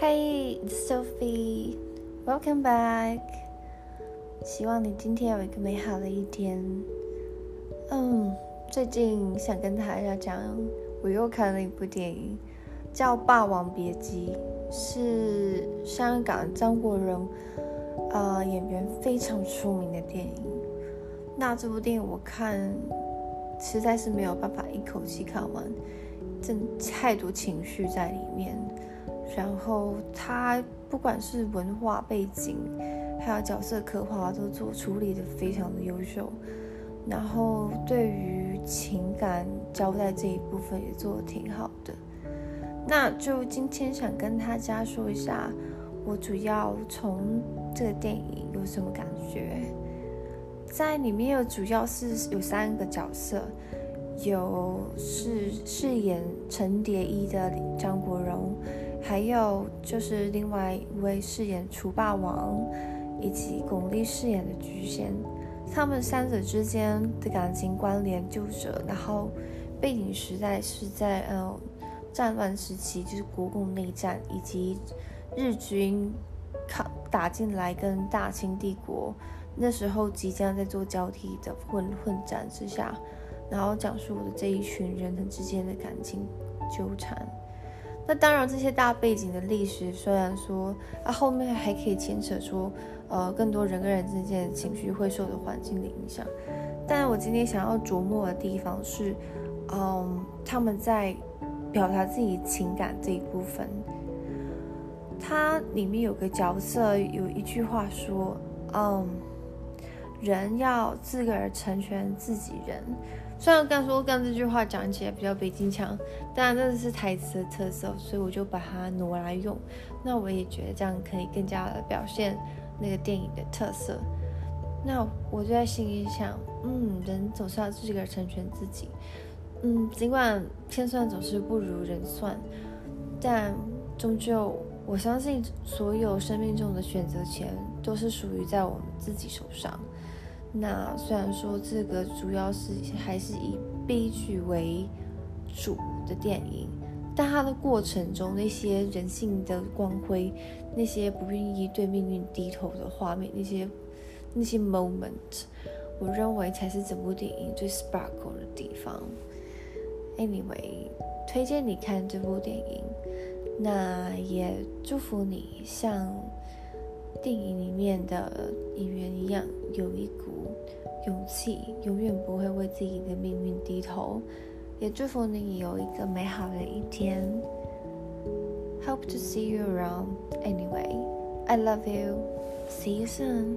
Hey Sophie, welcome back. 希望你今天有一个美好的一天。嗯，最近想跟大家讲，我又看了一部电影，叫《霸王别姬》，是香港张国荣呃演员非常出名的电影。那这部电影我看实在是没有办法一口气看完，真太多情绪在里面。然后他不管是文化背景，还有角色刻画，都做处理的非常的优秀。然后对于情感交代这一部分也做的挺好的。那就今天想跟大家说一下，我主要从这个电影有什么感觉。在里面有主要是有三个角色，有是饰演陈蝶衣的张国荣。还有就是另外一位饰演楚霸王，以及巩俐饰演的菊仙，他们三者之间的感情关联就着，然后背景时代是在呃战乱时期，就是国共内战以及日军抗打进来跟大清帝国那时候即将在做交替的混混战之下，然后讲述的这一群人之间的感情纠缠。那当然，这些大背景的历史虽然说啊，后面还可以牵扯出呃更多人跟人之间的情绪会受的环境的影响，但我今天想要琢磨的地方是，嗯，他们在表达自己情感这一部分，它里面有个角色有一句话说，嗯，人要自个儿成全自己人。虽然刚说刚这句话讲起来比较北京腔，但这是台词的特色，所以我就把它挪来用。那我也觉得这样可以更加的表现那个电影的特色。那我就在心里想，嗯，人总是要自个儿成全自己。嗯，尽管天算总是不如人算，但终究我相信所有生命中的选择权都是属于在我们自己手上。那虽然说这个主要是还是以悲剧为主的电影，但它的过程中那些人性的光辉，那些不愿意对命运低头的画面，那些那些 moment，我认为才是整部电影最 sparkle 的地方。Anyway，推荐你看这部电影，那也祝福你像电影里面的演员一样，有一股。勇气永远不会为自己的命运低头，也祝福你有一个美好的一天。Hope to see you around. Anyway, I love you. See you soon.